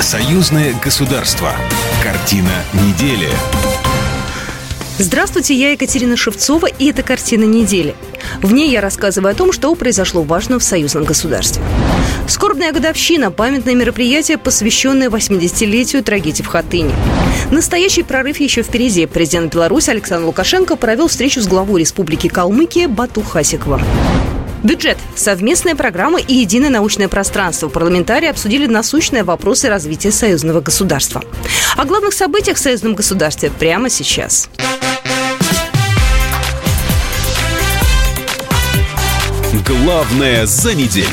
Союзное государство. Картина недели. Здравствуйте, я Екатерина Шевцова, и это «Картина недели». В ней я рассказываю о том, что произошло важно в союзном государстве. Скорбная годовщина – памятное мероприятие, посвященное 80-летию трагедии в Хатыне. Настоящий прорыв еще впереди. Президент Беларуси Александр Лукашенко провел встречу с главой Республики Калмыкия Бату Хасикова. Бюджет, совместная программа и единое научное пространство. Парламентарии обсудили насущные вопросы развития союзного государства. О главных событиях в союзном государстве прямо сейчас. Главное за неделю.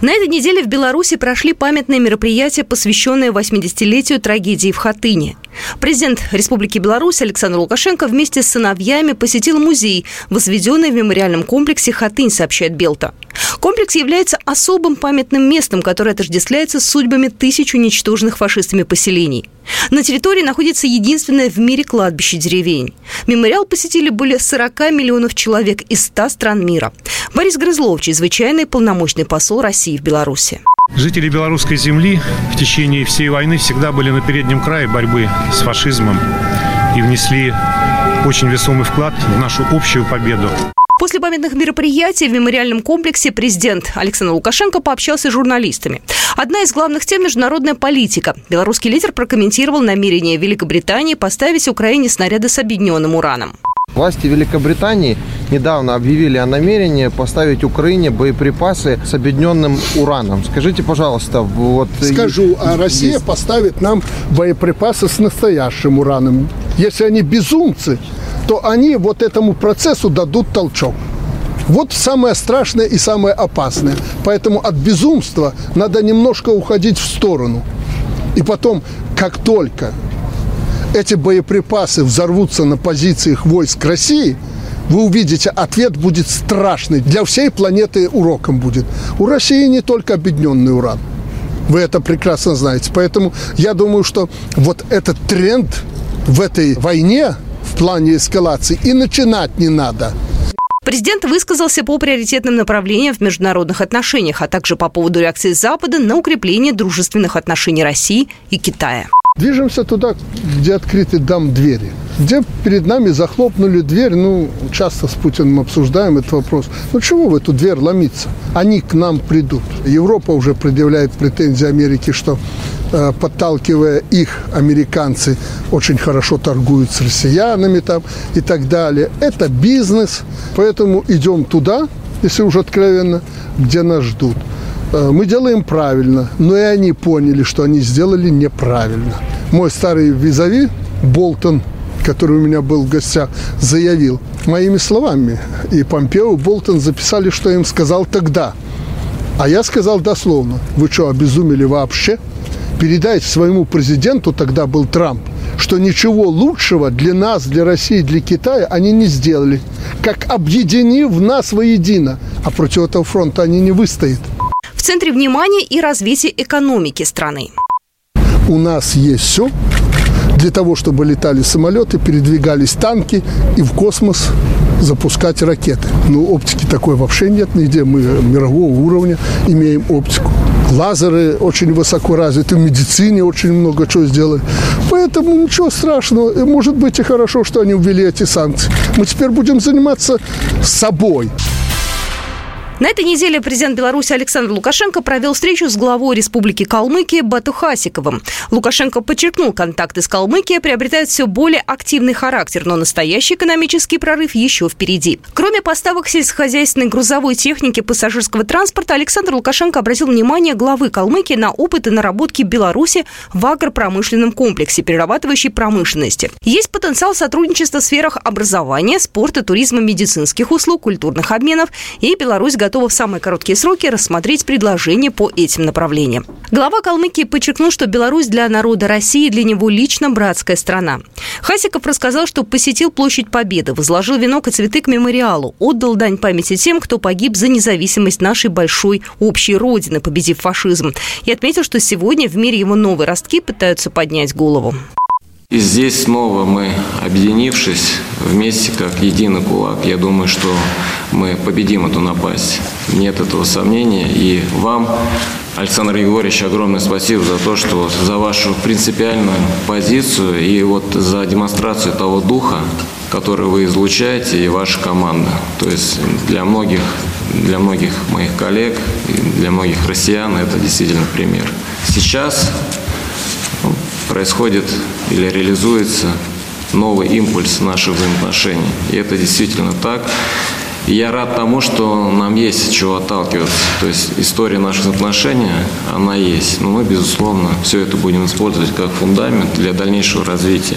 На этой неделе в Беларуси прошли памятные мероприятия, посвященные 80-летию трагедии в Хатыне. Президент Республики Беларусь Александр Лукашенко вместе с сыновьями посетил музей, возведенный в мемориальном комплексе «Хатынь», сообщает Белта. Комплекс является особым памятным местом, которое отождествляется с судьбами тысяч уничтоженных фашистами поселений. На территории находится единственное в мире кладбище деревень. Мемориал посетили более 40 миллионов человек из 100 стран мира. Борис Грызлов, чрезвычайный полномочный посол России в Беларуси. Жители белорусской земли в течение всей войны всегда были на переднем крае борьбы с фашизмом и внесли очень весомый вклад в нашу общую победу. После памятных мероприятий в мемориальном комплексе президент Александр Лукашенко пообщался с журналистами. Одна из главных тем – международная политика. Белорусский лидер прокомментировал намерение Великобритании поставить Украине снаряды с объединенным ураном. Власти Великобритании недавно объявили о намерении поставить Украине боеприпасы с объединенным ураном. Скажите, пожалуйста, вот... Скажу, а Россия есть... поставит нам боеприпасы с настоящим ураном. Если они безумцы, то они вот этому процессу дадут толчок. Вот самое страшное и самое опасное. Поэтому от безумства надо немножко уходить в сторону. И потом, как только эти боеприпасы взорвутся на позициях войск России, вы увидите, ответ будет страшный. Для всей планеты уроком будет. У России не только объединенный уран. Вы это прекрасно знаете. Поэтому я думаю, что вот этот тренд в этой войне в плане эскалации и начинать не надо. Президент высказался по приоритетным направлениям в международных отношениях, а также по поводу реакции Запада на укрепление дружественных отношений России и Китая. Движемся туда, где открыты дам двери. Где перед нами захлопнули дверь, ну, часто с Путиным обсуждаем этот вопрос. Ну, чего в эту дверь ломиться? Они к нам придут. Европа уже предъявляет претензии Америке, что э, подталкивая их, американцы очень хорошо торгуют с россиянами там и так далее. Это бизнес, поэтому идем туда, если уже откровенно, где нас ждут. Э, мы делаем правильно, но и они поняли, что они сделали неправильно. Мой старый визави Болтон, который у меня был в гостях, заявил моими словами. И Помпео, Болтон записали, что им сказал тогда. А я сказал дословно, вы что, обезумели вообще? Передайте своему президенту, тогда был Трамп, что ничего лучшего для нас, для России, для Китая они не сделали. Как объединив нас воедино. А против этого фронта они не выстоят в центре внимания и развития экономики страны. У нас есть все для того, чтобы летали самолеты, передвигались танки и в космос запускать ракеты. Ну, оптики такой вообще нет нигде. Мы мирового уровня имеем оптику. Лазеры очень высоко развиты, в медицине очень много чего сделали. Поэтому ничего страшного. Может быть и хорошо, что они ввели эти санкции. Мы теперь будем заниматься собой. На этой неделе президент Беларуси Александр Лукашенко провел встречу с главой Республики Калмыкия Бату Хасиковым. Лукашенко подчеркнул, контакты с Калмыкией приобретают все более активный характер, но настоящий экономический прорыв еще впереди. Кроме поставок сельскохозяйственной грузовой техники пассажирского транспорта, Александр Лукашенко обратил внимание главы Калмыкии на опыт и наработки Беларуси в агропромышленном комплексе перерабатывающей промышленности. Есть потенциал сотрудничества в сферах образования, спорта, туризма, медицинских услуг, культурных обменов, и Беларусь готова готова в самые короткие сроки рассмотреть предложения по этим направлениям. Глава Калмыкии подчеркнул, что Беларусь для народа России для него лично братская страна. Хасиков рассказал, что посетил площадь Победы, возложил венок и цветы к мемориалу, отдал дань памяти тем, кто погиб за независимость нашей большой общей родины, победив фашизм. И отметил, что сегодня в мире его новые ростки пытаются поднять голову. И здесь снова мы, объединившись вместе как единый кулак, я думаю, что мы победим эту напасть. Нет этого сомнения. И вам, Александр Егорович, огромное спасибо за то, что за вашу принципиальную позицию и вот за демонстрацию того духа, который вы излучаете, и ваша команда. То есть для многих, для многих моих коллег, для многих россиян это действительно пример. Сейчас происходит или реализуется новый импульс наших взаимоотношений. И это действительно так. И я рад тому, что нам есть чего отталкиваться. То есть история наших отношений, она есть. Но мы, безусловно, все это будем использовать как фундамент для дальнейшего развития.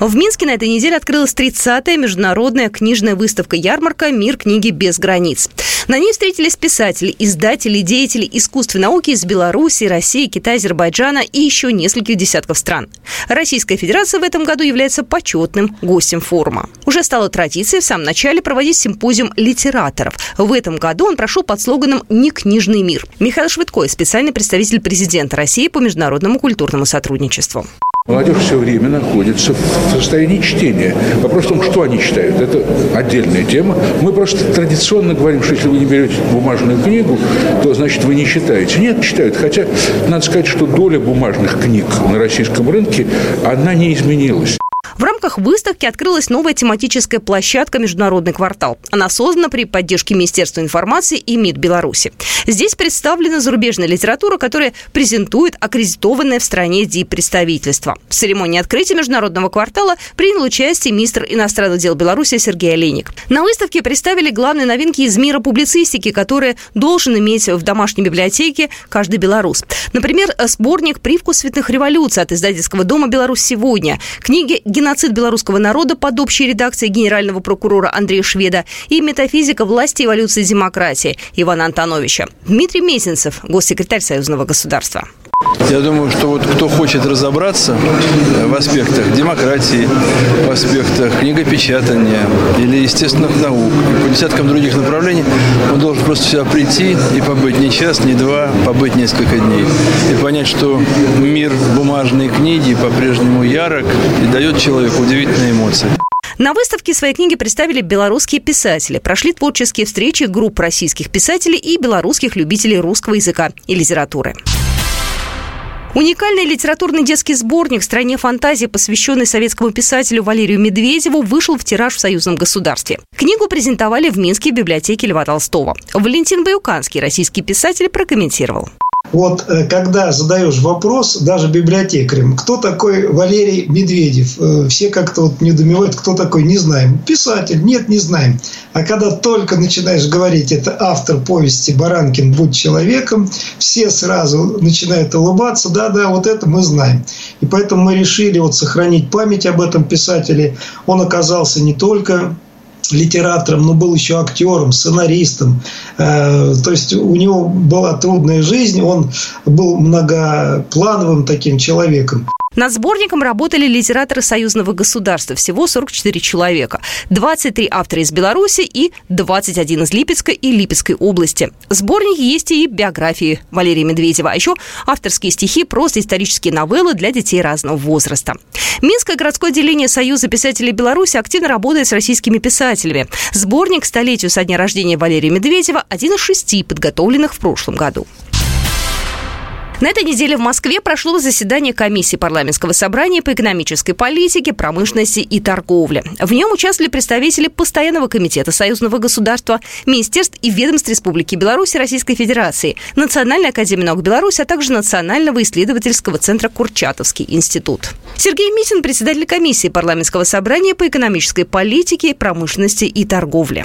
В Минске на этой неделе открылась 30-я международная книжная выставка-ярмарка «Мир книги без границ». На ней встретились писатели, издатели, деятели искусств и науки из Беларуси, России, Китая, Азербайджана и еще нескольких десятков стран. Российская Федерация в этом году является почетным гостем форума. Уже стало традицией в самом начале проводить симпозиум литераторов. В этом году он прошел под слоганом «Не книжный мир». Михаил Швидко, специальный представитель президента России по международному культурному сотрудничеству. Молодежь все время находится в состоянии чтения. Вопрос в том, что они читают. Это отдельная тема. Мы просто традиционно говорим, что если вы не берете бумажную книгу, то значит вы не читаете. Нет, читают. Хотя надо сказать, что доля бумажных книг на российском рынке, она не изменилась. Рамках выставки открылась новая тематическая площадка «Международный квартал». Она создана при поддержке Министерства информации и МИД Беларуси. Здесь представлена зарубежная литература, которая презентует аккредитованное в стране ДИП-представительство. В церемонии открытия Международного квартала принял участие министр иностранных дел Беларуси Сергей Олейник. На выставке представили главные новинки из мира публицистики, которые должен иметь в домашней библиотеке каждый белорус. Например, сборник «Привкус цветных революций» от издательского дома «Беларусь сегодня», книги «Геннадий геноцид белорусского народа под общей редакцией генерального прокурора Андрея Шведа и метафизика власти, эволюции демократии Ивана Антоновича. Дмитрий Месенцев, госсекретарь Союзного государства. Я думаю, что вот кто хочет разобраться в аспектах демократии, в аспектах книгопечатания или естественных наук, по десяткам других направлений, он должен просто сюда прийти и побыть не час, не два, побыть несколько дней. И понять, что мир бумажной книги по-прежнему ярок и дает человеку удивительные эмоции. На выставке свои книги представили белорусские писатели. Прошли творческие встречи групп российских писателей и белорусских любителей русского языка и литературы. Уникальный литературный детский сборник «Стране фантазии», посвященный советскому писателю Валерию Медведеву, вышел в тираж в союзном государстве. Книгу презентовали в Минской библиотеке Льва Толстого. Валентин Баюканский, российский писатель, прокомментировал. Вот э, когда задаешь вопрос даже библиотекарям, кто такой Валерий Медведев, э, все как-то вот недоумевают, кто такой, не знаем. Писатель, нет, не знаем. А когда только начинаешь говорить, это автор повести «Баранкин, будь человеком», все сразу начинают улыбаться, да-да, вот это мы знаем. И поэтому мы решили вот сохранить память об этом писателе. Он оказался не только литератором, но был еще актером, сценаристом. Э, то есть у него была трудная жизнь, он был многоплановым таким человеком. Над сборником работали литераторы союзного государства, всего 44 человека. 23 автора из Беларуси и 21 из Липецкой и Липецкой области. В сборнике есть и биографии Валерия Медведева, а еще авторские стихи, просто исторические новеллы для детей разного возраста. Минское городское отделение Союза писателей Беларуси активно работает с российскими писателями. Сборник столетию со дня рождения Валерия Медведева – один из шести подготовленных в прошлом году. На этой неделе в Москве прошло заседание комиссии парламентского собрания по экономической политике, промышленности и торговле. В нем участвовали представители Постоянного комитета Союзного государства, министерств и ведомств Республики Беларусь и Российской Федерации, Национальной академии наук Беларуси, а также Национального исследовательского центра Курчатовский институт. Сергей Митин, председатель комиссии парламентского собрания по экономической политике, промышленности и торговле.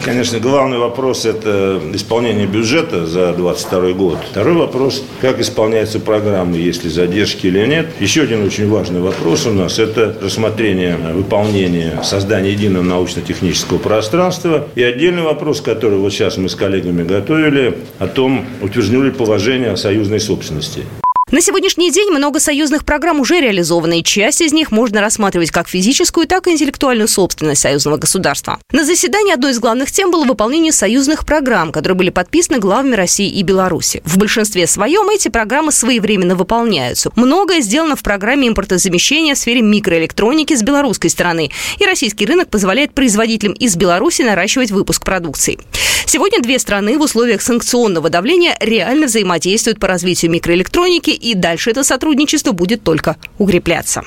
Конечно, главный вопрос – это исполнение бюджета за 2022 год. Второй вопрос – как исполняются программы, есть ли задержки или нет. Еще один очень важный вопрос у нас – это рассмотрение выполнения создания единого научно-технического пространства. И отдельный вопрос, который вот сейчас мы с коллегами готовили, о том, утверждено ли положение о союзной собственности. На сегодняшний день много союзных программ уже реализованы, и часть из них можно рассматривать как физическую, так и интеллектуальную собственность союзного государства. На заседании одной из главных тем было выполнение союзных программ, которые были подписаны главами России и Беларуси. В большинстве своем эти программы своевременно выполняются. Многое сделано в программе импортозамещения в сфере микроэлектроники с белорусской стороны, и российский рынок позволяет производителям из Беларуси наращивать выпуск продукции. Сегодня две страны в условиях санкционного давления реально взаимодействуют по развитию микроэлектроники и дальше это сотрудничество будет только укрепляться.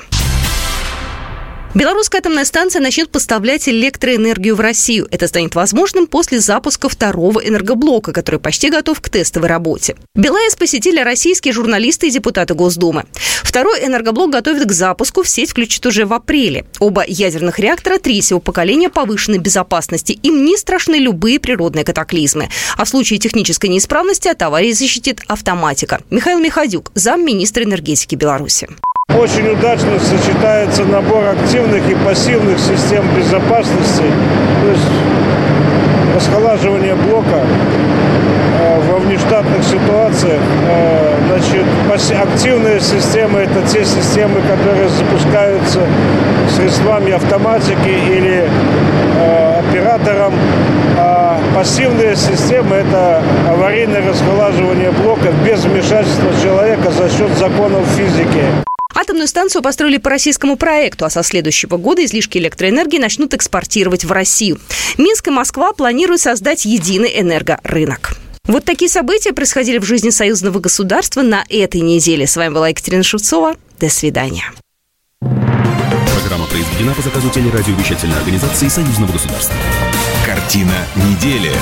Белорусская атомная станция начнет поставлять электроэнергию в Россию. Это станет возможным после запуска второго энергоблока, который почти готов к тестовой работе. БелАЭС посетили российские журналисты и депутаты Госдумы. Второй энергоблок готовят к запуску, в сеть включат уже в апреле. Оба ядерных реактора третьего поколения повышенной безопасности. Им не страшны любые природные катаклизмы. А в случае технической неисправности от аварии защитит автоматика. Михаил Михадюк, замминистра энергетики Беларуси. Очень удачно сочетается набор активных и пассивных систем безопасности, то есть расхолаживание блока э, во внештатных ситуациях. Э, значит, активные системы – это те системы, которые запускаются средствами автоматики или э, оператором. А пассивные системы – это аварийное расхолаживание блока без вмешательства человека за счет законов физики. Атомную станцию построили по российскому проекту, а со следующего года излишки электроэнергии начнут экспортировать в Россию. Минск и Москва планируют создать единый энергорынок. Вот такие события происходили в жизни союзного государства на этой неделе. С вами была Екатерина Шевцова. До свидания. Программа произведена по заказу телерадиовещательной организации союзного государства. Картина недели.